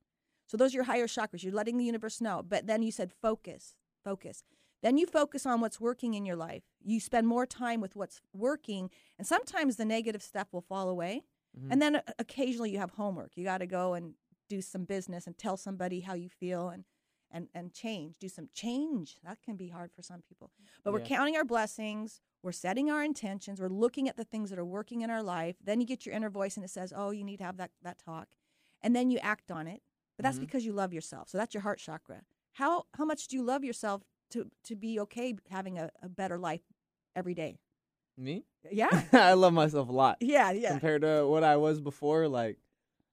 So those are your higher chakras. You're letting the universe know. But then you said focus, focus. Then you focus on what's working in your life. You spend more time with what's working, and sometimes the negative stuff will fall away. Mhm. And then uh, occasionally you have homework. You got to go and do some business and tell somebody how you feel and and and change. Do some change. That can be hard for some people. But we're counting our blessings. We're setting our intentions. We're looking at the things that are working in our life. Then you get your inner voice and it says, "Oh, you need to have that that talk," and then you act on it. But that's Mhm. because you love yourself. So that's your heart chakra. How how much do you love yourself to to be okay having a, a better life every day? me, Yeah, I love myself a lot. yeah, yeah. compared to what I was before. Like,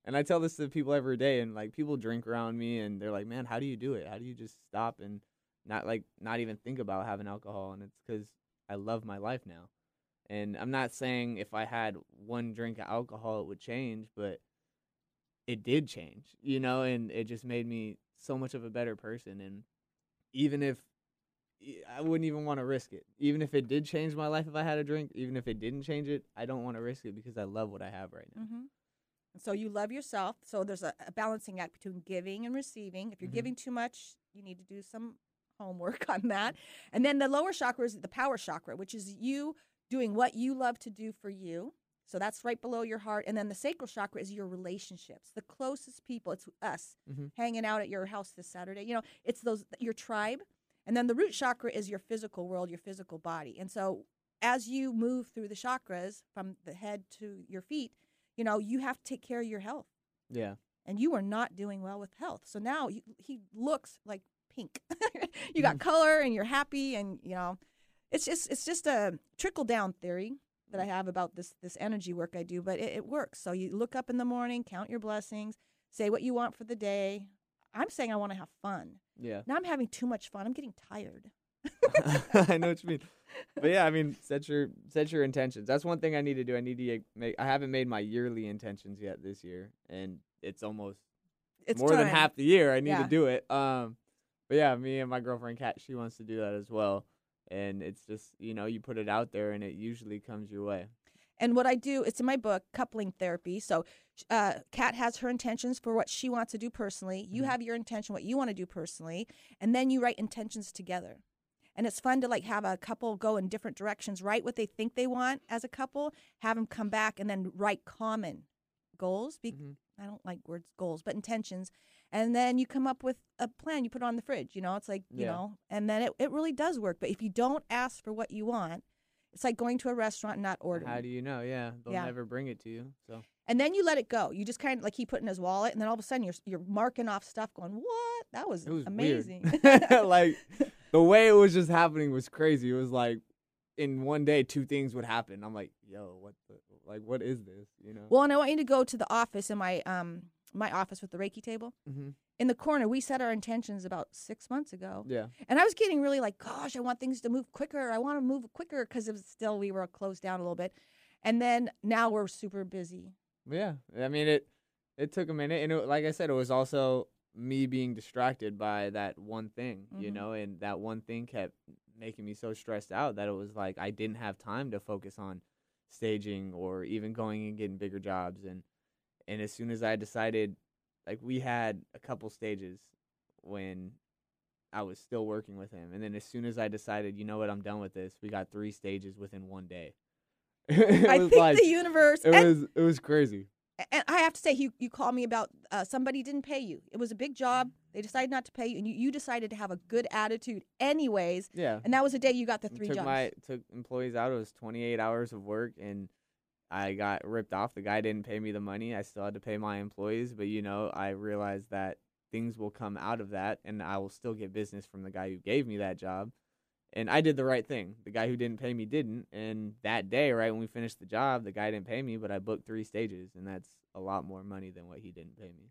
and I tell this to people every day, and like people drink around me, and they're like, "Man, how do you do it? How do you just stop and not like not even think about having alcohol?" And it's because I love my life now. And I'm not saying if I had one drink of alcohol it would change, but it did change, you know, and it just made me so much of a better person. And even if I wouldn't even want to risk it. Even if it did change my life if I had a drink, even if it didn't change it, I don't want to risk it because I love what I have right now. Mm-hmm. So you love yourself. So there's a, a balancing act between giving and receiving. If you're Mhm. giving too much, you need to do some homework on that. And then the lower chakra is the power chakra, which is you doing what you love to do for you. So that's right below your heart. And then the sacral chakra is your relationships, the closest people. It's us Mhm. hanging out at your house this Saturday. You know, it's those your tribe. And then the root chakra is your physical world, your physical body. And so as you move through the chakras from the head to your feet, you know, you have to take care of your health. Yeah. And you are not doing well with health. So now he, he looks like pink. you got color and you're happy and, you know, it's just it's just a trickle down theory that I have about this this energy work I do, but it, it works. So you look up in the morning, count your blessings, say what you want for the day. I'm saying I want to have fun. Yeah. Now I'm having too much fun. I'm getting tired. I know what you mean. But yeah, I mean, set your set your intentions. That's one thing I need to do. I need to make. I haven't made my yearly intentions yet this year, and it's almost It's more than half the year. I need Yeah. to do it. Um, but yeah, me and my girlfriend Kat, she wants to do that as well. And it's just you know you put it out there, and it usually comes your way. And what I do, it's in my book, Coupling Therapy. So, uh, Kat has her intentions for what she wants to do personally. You Mhm. have your intention, what you want to do personally, and then you write intentions together. And it's fun to like have a couple go in different directions, write what they think they want as a couple, have them come back, and then write common goals. Be- Mhm. I don't like words goals, but intentions. And then you come up with a plan. You put it on the fridge. You know, it's like you Yeah. know, and then it, it really does work. But if you don't ask for what you want, it's like going to a restaurant and not ordering. How do you know? Yeah, they'll Yeah. never bring it to you. So And then you let it go. You just kind of like he put in his wallet, and then all of a sudden you're you're marking off stuff, going, "What? That was, was amazing." Like the way it was just happening was crazy. It was like in one day two things would happen. I'm like, yo, what the like what is this? You know? well, and I want you to go to the office in my um my office with the Reiki table hmm in the corner. We set our intentions about six months ago, Yeah. and I was getting really like, "Gosh, I want things to move quicker. I want to move quicker," because it was still we were closed down a little bit, and then now we're super busy. Yeah. I mean it it took a minute and it, like I said, it was also me being distracted by that one thing, you Mhm. know, and that one thing kept making me so stressed out that it was like I didn't have time to focus on staging or even going and getting bigger jobs and and as soon as I decided like we had a couple stages when I was still working with him and then as soon as I decided, you know what, I'm done with this, we got 3 stages within one day. I was think like the universe. it and, was it was crazy. and I have to say, you you called me about uh, somebody didn't pay you. It was a big job. They decided not to pay you, and you, you decided to have a good attitude anyways. Yeah. And that was the day you got the three took jobs. my took employees out. It was 28 hours of work, and I got ripped off. The guy didn't pay me the money. I still had to pay my employees, but you know, I realized that things will come out of that, and I will still get business from the guy who gave me that job. And I did the right thing. The guy who didn't pay me didn't. And that day, right when we finished the job, the guy didn't pay me, but I booked three stages, and that's a lot more money than what he didn't pay me.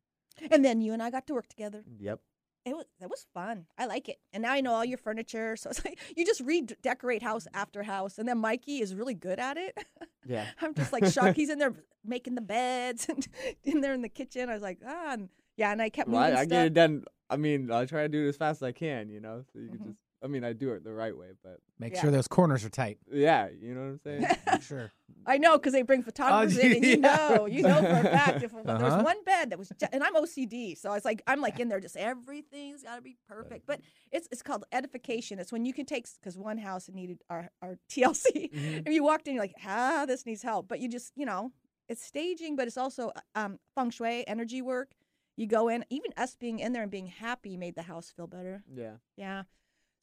and then you and I got to work together. Yep. It was that was fun. I like it. And now I know all your furniture, so it's like you just redecorate house after house. And then Mikey is really good at it. Yeah. I'm just like shocked. He's in there making the beds and in there in the kitchen. I was like, ah, and, yeah. And I kept Well, I, I get it done. I mean, I try to do it as fast as I can, you know. So you can Mhm. just. I mean, I do it the right way, but Make Yeah. sure those corners are tight. yeah, you know what I'm saying. For sure. I know because they bring photographers in, and you yeah. know, you know for a fact. If there was Uh-huh. one bed that was, ju- and I'm OCD, so it's like I'm like in there, just everything's got to be perfect. But it's it's called edification. It's when you can take because one house needed our our TLC. Mhm. If you walked in, you're like, ah, this needs help. But you just, you know, it's staging, but it's also um, feng shui, energy work. You go in, even us being in there and being happy made the house feel better. Yeah. Yeah.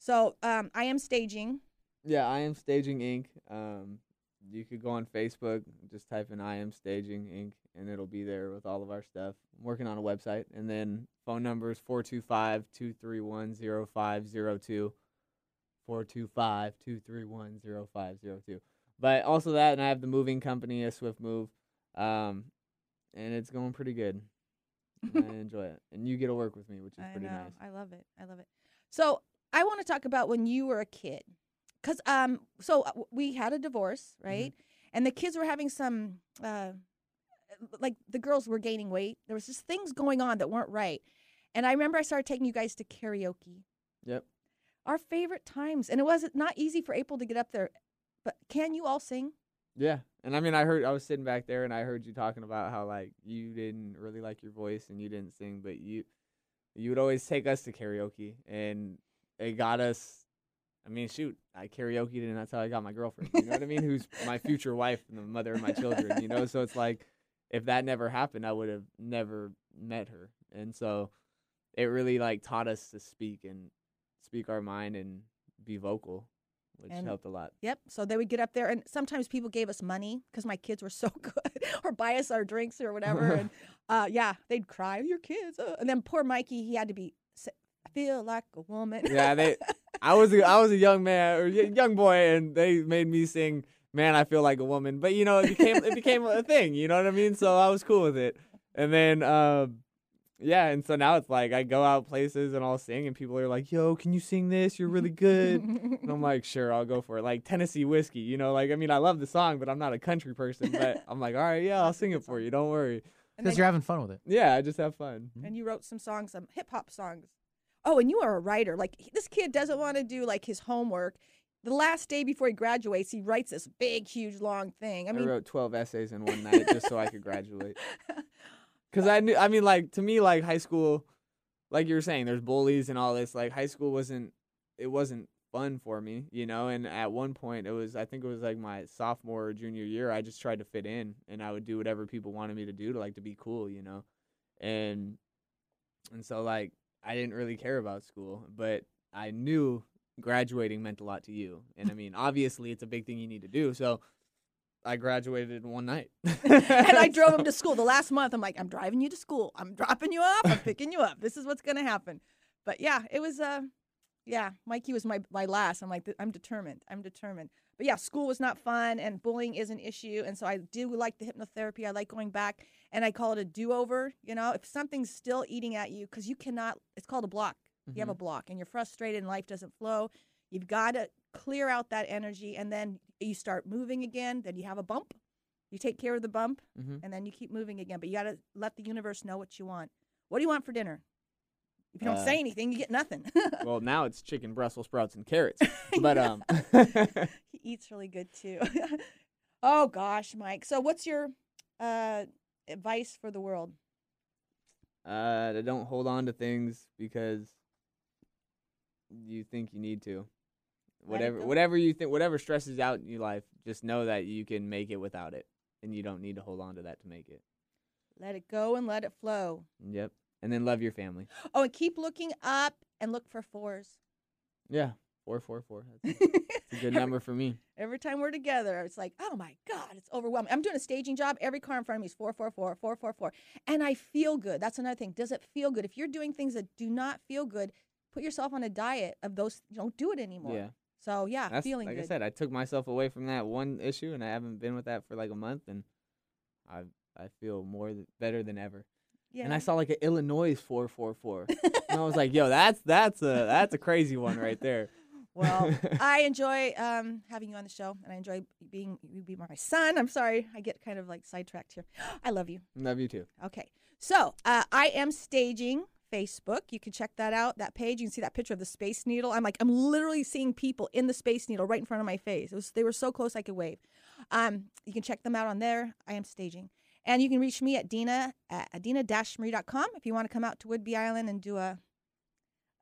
So um, I am staging. Yeah, I am staging Inc. Um, you could go on Facebook, just type in I am staging Inc. and it'll be there with all of our stuff. I'm working on a website, and then phone numbers 425-231-0502, 425-231-0502. But also that, and I have the moving company, a Swift Move, um, and it's going pretty good. I enjoy it, and you get to work with me, which is I pretty know. nice. I love it. I love it. So I want to talk about when you were a kid, because um, so uh, we had a divorce, Mm-hmm. right? And the kids were having some, uh, like the girls were gaining weight. There was just things going on that weren't right. And I remember I started taking you guys to karaoke. Yep. Our favorite times, and it was not easy for April to get up there. But can you all sing? Yeah. And I mean, I heard, I was sitting back there and I heard you talking about how, like, you didn't really like your voice and you didn't sing, but you, you would always take us to karaoke and it got us. I mean, shoot, I karaoke and that's how I got my girlfriend. You know what I mean? Who's my future wife and the mother of my children, you know? So it's like, if that never happened, I would have never met her. And so it really, like, taught us to speak and speak our mind and be vocal, which And- helped a lot. Yep. So they would get up there, and sometimes people gave us money because my kids were so good, or buy us our drinks or whatever. and uh, yeah, they'd cry, "Your kids," uh," and then poor Mikey, he had to be. S- I feel like a woman. Yeah, they. I was a, I was a young man or young boy, and they made me sing. Man, I feel like a woman. But you know, it became it became a thing. You know what I mean? So I was cool with it. And then, um, yeah, and so now it's like I go out places and I'll sing, and people are like, "Yo, can you sing this? You're really good." and I'm like, "Sure, I'll go for it." Like Tennessee whiskey, you know. Like I mean, I love the song, but I'm not a country person. But I'm like, "All right, yeah, I'll sing it for you. Don't worry." Because you're having fun with it. Yeah, I just have fun. and you wrote some songs, some hip hop songs. Oh, and you are a writer. Like this kid doesn't want to do like his homework. The last day before he graduates, he writes this big, huge, long thing. I I, mean, wrote 12 essays in one night just so I could graduate. Because I knew, I mean, like, to me, like, high school, like you were saying, there's bullies and all this. Like, high school wasn't, it wasn't fun for me, you know? And at one point, it was, I think it was like my sophomore or junior year, I just tried to fit in and I would do whatever people wanted me to do to, like, to be cool, you know? And, and so, like, I didn't really care about school, but I knew graduating meant a lot to you. And I mean, obviously, it's a big thing you need to do. So, I graduated in one night. and I drove him to school. The last month, I'm like, I'm driving you to school. I'm dropping you off. I'm picking you up. This is what's going to happen. But yeah, it was, uh, yeah, Mikey was my, my last. I'm like, I'm determined. I'm determined. But yeah, school was not fun and bullying is an issue. And so I do like the hypnotherapy. I like going back and I call it a do over. You know, if something's still eating at you, because you cannot, it's called a block. You have a block and you're frustrated and life doesn't flow. You've got to clear out that energy and then you start moving again. Then you have a bump. You take care of the bump Mhm. and then you keep moving again. But you got to let the universe know what you want. What do you want for dinner? If you don't Uh, say anything, you get nothing. well, now it's chicken, Brussels sprouts, and carrots. But um, he eats really good too. oh gosh, Mike. So what's your uh, advice for the world? uh, don't hold on to things because you think you need to. Whatever, whatever you think, whatever stresses out in your life, just know that you can make it without it, and you don't need to hold on to that to make it. Let it go and let it flow. Yep. And then love your family. Oh, and keep looking up and look for fours. Yeah, four, four, four. That's a good number for me. Every time we're together, it's like, oh my God, it's overwhelming. I'm doing a staging job. Every car in front of me is 444, 444. And I feel good. That's another thing. Does it feel good? If you're doing things that do not feel good, put yourself on a diet of those. Don't do it anymore. Yeah, So, yeah, that's feeling like good. I said. I took myself away from that one issue, and I haven't been with that for like a month, and I I feel more th- better than ever. Yeah. And I saw like an Illinois four four four, and I was like, "Yo, that's that's a that's a crazy one right there." Well, I enjoy um, having you on the show, and I enjoy being you be my son. I'm sorry, I get kind of like sidetracked here. I love you. Love you too. Okay, so uh, I am staging Facebook. You can check that out. That page, you can see that picture of the Space Needle. I'm like, I'm literally seeing people in the Space Needle right in front of my face. It was, they were so close I could wave. Um, you can check them out on there. I am staging. And you can reach me at Dena at dena-marie.com if you want to come out to Whidbey Island and do a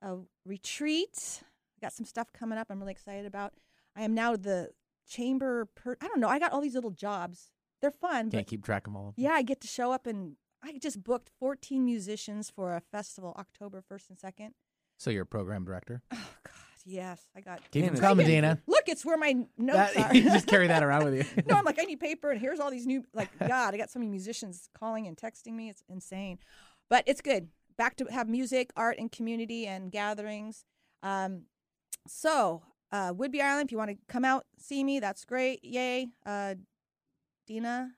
a retreat. Got some stuff coming up I'm really excited about. I am now the chamber per I don't know, I got all these little jobs. They're fun, Can't but keep track of all of them. yeah, I get to show up and I just booked 14 musicians for a festival October 1st and 2nd. So you're a program director. Oh God, yes, I got Keep them coming, Dena. Look, it's where my notes That- are. you just carry that around with you. no, I'm like, I need paper, and here's all these new, like, God, I got so many musicians calling and texting me. It's insane, but it's good. Back to have music, art, and community and gatherings. Um, so, uh, Whidbey Island, if you want to come out, see me, that's great. Yay. Uh, Dena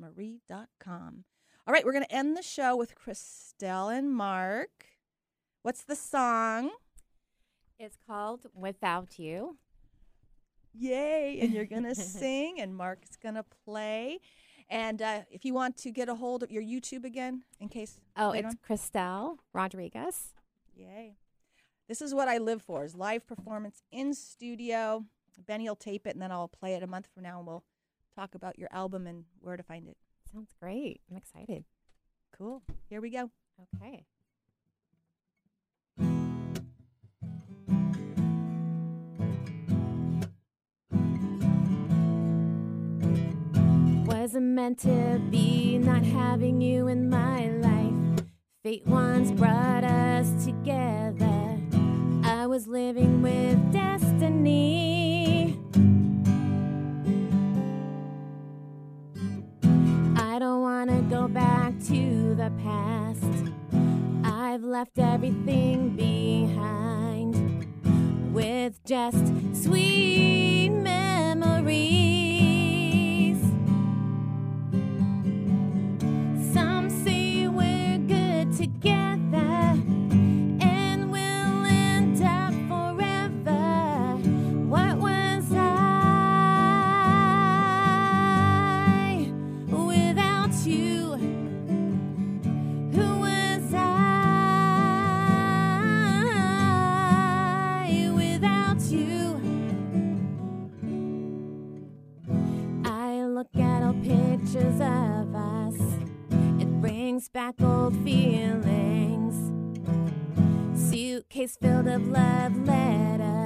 marie.com. All right, we're going to end the show with Christelle and Marc. What's the song? It's called Without You. Yay. And you're going to sing, and Marc's going to play. And uh, if you want to get a hold of your YouTube again, in case. Oh, it's on. Christelle Rodriguez. Yay. This is what I live for is live performance in studio. Benny will tape it, and then I'll play it a month from now, and we'll talk about your album and where to find it. Sounds great. I'm excited. Cool. Here we go. Okay. Wasn't meant to be not having you in my life. Fate once brought us together. I was living with destiny. I don't want to go back to the past. I've left everything behind with just sweet memories. Pictures of us. It brings back old feelings. Suitcase filled of love letters.